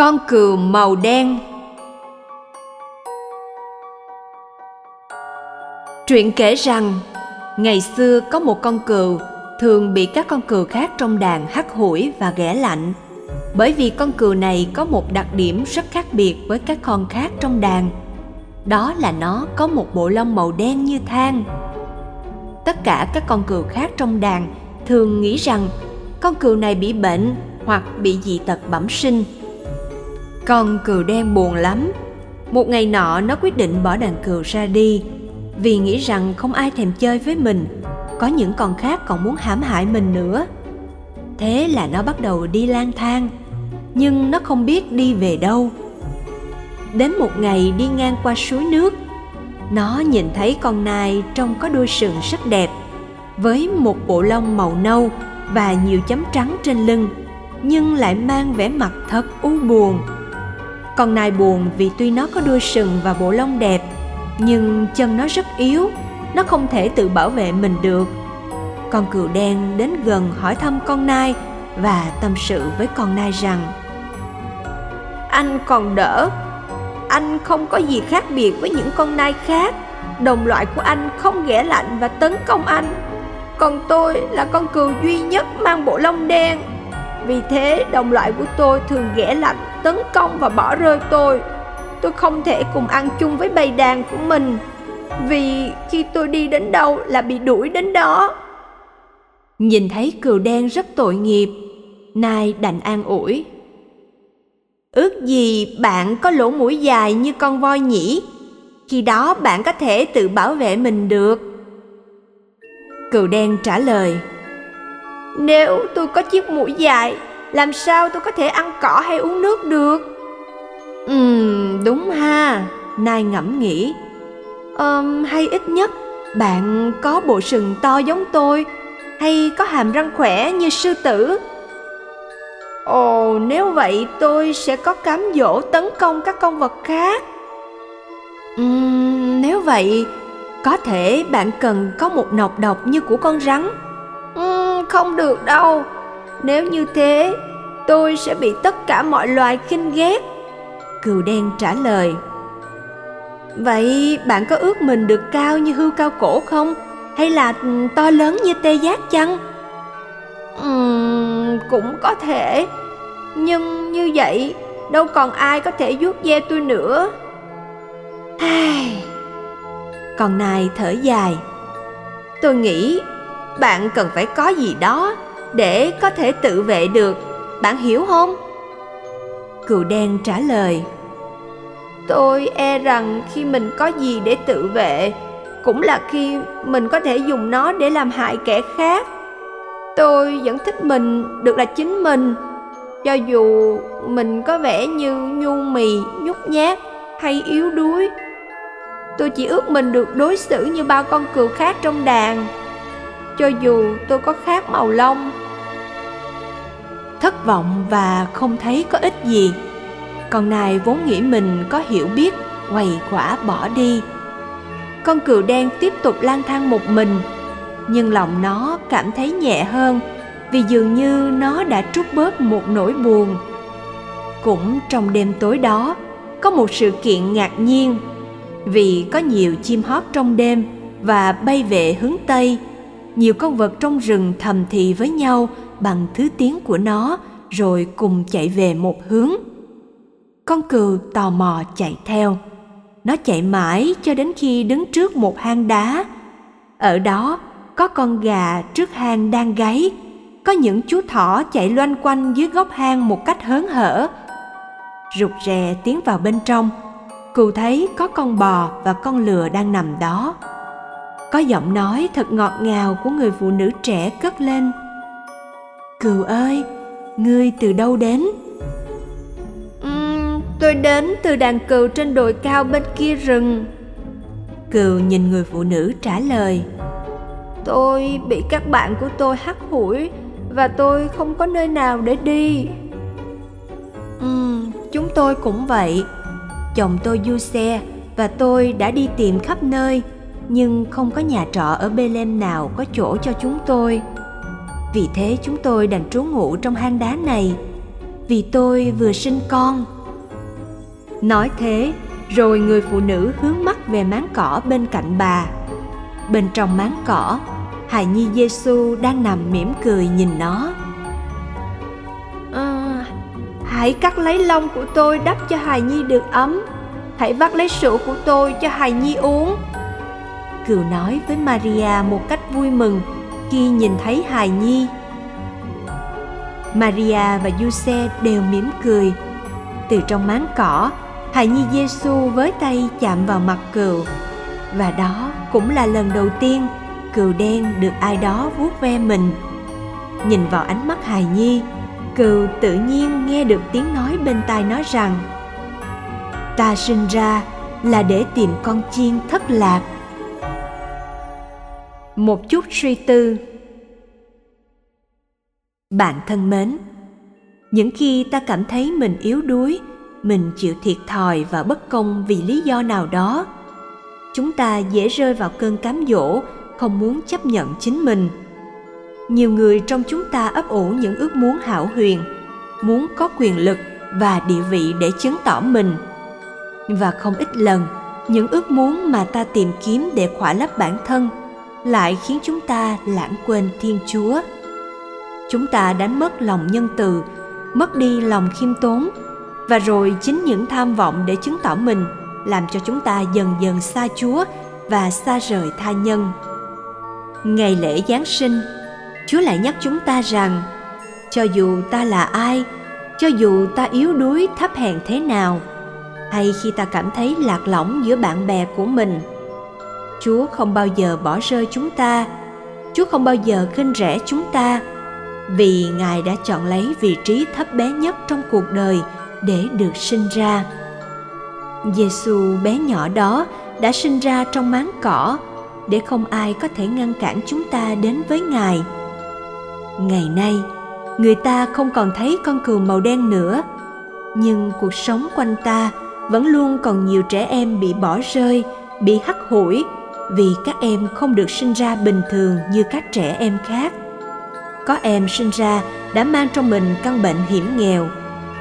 Con cừu màu đen. Truyện kể rằng, Ngày xưa có một con cừu thường bị các con cừu khác trong đàn hắt hủi và ghẻ lạnh. Bởi vì con cừu này có một đặc điểm rất khác biệt với các con khác trong đàn. Đó là nó có một bộ lông màu đen như than. Tất cả các con cừu khác trong đàn thường nghĩ rằng con cừu này bị bệnh hoặc bị dị tật bẩm sinh con cừu đen buồn lắm. Một ngày nọ, nó quyết định bỏ đàn cừu ra đi, vì nghĩ rằng không ai thèm chơi với mình, có những con khác còn muốn hãm hại mình nữa. Thế là nó bắt đầu đi lang thang, nhưng nó không biết đi về đâu. Đến một ngày đi ngang qua suối nước, nó nhìn thấy con nai trông có đôi sừng rất đẹp, với một bộ lông màu nâu và nhiều chấm trắng trên lưng, nhưng lại mang vẻ mặt thật u buồn con nai buồn vì tuy nó có đuôi sừng và bộ lông đẹp, nhưng chân nó rất yếu, nó không thể tự bảo vệ mình được. Con cừu đen đến gần hỏi thăm con nai và tâm sự với con nai rằng, anh còn đỡ, anh không có gì khác biệt với những con nai khác. Đồng loại của anh không ghẻ lạnh và tấn công anh. Còn tôi là con cừu duy nhất mang bộ lông đen. Vì thế, đồng loại của tôi thường ghẻ lạnh tấn công và bỏ rơi tôi. Tôi không thể cùng ăn chung với bầy đàn của mình vì khi tôi đi đến đâu là bị đuổi đến đó. Nhìn thấy cừu đen rất tội nghiệp nai đành an ủi. Ước gì bạn có lỗ mũi dài như con voi nhỉ? Khi đó bạn có thể tự bảo vệ mình được. Cừu đen trả lời nếu tôi có chiếc mũi dài làm sao tôi có thể ăn cỏ hay uống nước được? Ừm đúng ha. Nai ngẫm nghĩ. Um, hay ít nhất bạn có bộ sừng to giống tôi hay có hàm răng khỏe như sư tử. Ồ nếu vậy tôi sẽ có cám dỗ tấn công các con vật khác. Uhm, nếu vậy có thể bạn cần có một nọc độc như của con rắn. Uhm, không được đâu nếu như thế tôi sẽ bị tất cả mọi loài khinh ghét. Cừu đen trả lời vậy bạn có ước mình được cao như hươu cao cổ không? Hay là ừ, to lớn như tê giác chăng? Uhm, cũng có thể. Nhưng như vậy đâu còn ai có thể vuốt ve tôi nữa. Ai Còn nài thở dài. Tôi nghĩ bạn cần phải có gì đó để có thể tự vệ được. Bạn hiểu không? Cừu đen trả lời, tôi e rằng khi mình có gì để tự vệ, cũng là khi mình có thể dùng nó để làm hại kẻ khác. Tôi vẫn thích mình được là chính mình, cho dù mình có vẻ như nhu mì, nhút nhát hay yếu đuối. Tôi chỉ ước mình được đối xử như bao con cừu khác trong đàn. Cho dù tôi có khác màu lông thất vọng và không thấy có ích gì. Con nai vốn nghĩ mình có hiểu biết, quầy quả bỏ đi. Con cừu đen tiếp tục lang thang một mình, nhưng lòng nó cảm thấy nhẹ hơn vì dường như nó đã trút bớt một nỗi buồn. Cũng trong đêm tối đó, có một sự kiện ngạc nhiên. Vì có nhiều chim hót trong đêm và bay về hướng tây, nhiều con vật trong rừng thầm thì với nhau bằng thứ tiếng của nó, rồi cùng chạy về một hướng. Con cừu tò mò chạy theo. Nó chạy mãi cho đến khi đứng trước một hang đá. Ở đó, có con gà trước hang đang gáy. Có những chú thỏ chạy loanh quanh dưới góc hang một cách hớn hở. Rụt rè tiến vào bên trong. Cừu thấy có con bò và con lừa đang nằm đó. Có giọng nói thật ngọt ngào của người phụ nữ trẻ cất lên cừu ơi ngươi từ đâu đến? Uhm, tôi đến từ đàn cừu trên đồi cao bên kia rừng. Cừu nhìn người phụ nữ trả lời. Tôi bị các bạn của tôi hắt hủi và tôi không có nơi nào để đi. Ừ chúng tôi cũng vậy. Chồng tôi du xe và tôi đã đi tìm khắp nơi nhưng không có nhà trọ ở Bethlehem nào có chỗ cho chúng tôi. Vì thế chúng tôi đành trú ngụ trong hang đá này. vì tôi vừa sinh con. Nói thế rồi người phụ nữ hướng mắt về máng cỏ bên cạnh bà. Bên trong máng cỏ hài nhi giêsu đang nằm mỉm cười nhìn nó. À, hãy cắt lấy lông của tôi đắp cho hài nhi được ấm. Hãy vắt lấy sữa của tôi cho hài nhi uống. Cừu nói với maria một cách vui mừng khi nhìn thấy hài nhi, maria và giuse đều mỉm cười. Từ trong máng cỏ, hài nhi giêsu với tay chạm vào mặt cừu. Và đó cũng là lần đầu tiên cừu đen được ai đó vuốt ve mình. Nhìn vào ánh mắt hài nhi, cừu tự nhiên nghe được tiếng nói bên tai nó rằng, ta sinh ra là để tìm con chiên thất lạc một chút suy tư. Bạn thân mến, những khi ta cảm thấy mình yếu đuối, mình chịu thiệt thòi và bất công vì lý do nào đó, chúng ta dễ rơi vào cơn cám dỗ, không muốn chấp nhận chính mình. Nhiều người trong chúng ta ấp ủ những ước muốn hảo huyền, muốn có quyền lực và địa vị để chứng tỏ mình. Và không ít lần, những ước muốn mà ta tìm kiếm để khỏa lấp bản thân lại khiến chúng ta lãng quên thiên chúa. Chúng ta đánh mất lòng nhân từ, mất đi lòng khiêm tốn, và rồi chính những tham vọng để chứng tỏ mình làm cho chúng ta dần dần xa chúa và xa rời tha nhân. Ngày lễ giáng sinh, chúa lại nhắc chúng ta rằng, cho dù ta là ai, cho dù ta yếu đuối thấp hèn thế nào, hay khi ta cảm thấy lạc lõng giữa bạn bè của mình chúa không bao giờ bỏ rơi chúng ta. Chúa không bao giờ khinh rẻ chúng ta. Vì ngài đã chọn lấy vị trí thấp bé nhất trong cuộc đời để được sinh ra. Giêsu bé nhỏ đó đã sinh ra trong máng cỏ để không ai có thể ngăn cản chúng ta đến với ngài. Ngày nay, người ta không còn thấy con cừu màu đen nữa, nhưng cuộc sống quanh ta vẫn luôn còn nhiều trẻ em bị bỏ rơi, bị hắt hủi vì các em không được sinh ra bình thường như các trẻ em khác. Có em sinh ra đã mang trong mình căn bệnh hiểm nghèo.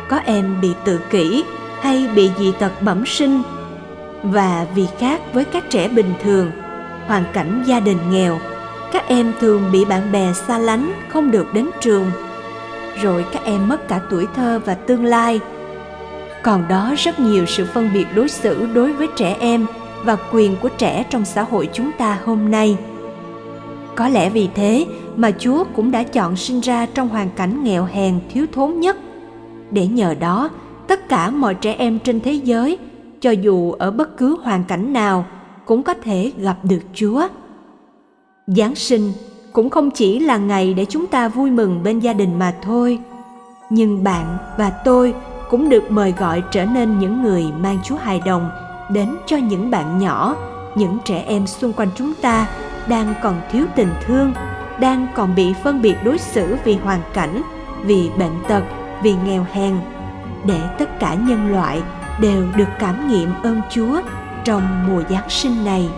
Có em bị tự kỷ hay bị dị tật bẩm sinh. Và vì khác với các trẻ bình thường, hoàn cảnh gia đình nghèo, các em thường bị bạn bè xa lánh không được đến trường. Rồi các em mất cả tuổi thơ và tương lai. Còn đó rất nhiều sự phân biệt đối xử đối với trẻ em và quyền của trẻ trong xã hội chúng ta hôm nay. Có lẽ vì thế mà chúa cũng đã chọn sinh ra trong hoàn cảnh nghèo hèn thiếu thốn nhất. Để nhờ đó, tất cả mọi trẻ em trên thế giới, cho dù ở bất cứ hoàn cảnh nào, cũng có thể gặp được chúa. Giáng sinh cũng không chỉ là ngày để chúng ta vui mừng bên gia đình mà thôi, nhưng bạn và tôi cũng được mời gọi trở nên những người mang chúa hài đồng đến cho những bạn nhỏ, những trẻ em xung quanh chúng ta đang còn thiếu tình thương, đang còn bị phân biệt đối xử vì hoàn cảnh, vì bệnh tật, vì nghèo hèn. Để tất cả nhân loại đều được cảm nghiệm ơn chúa trong mùa giáng sinh này.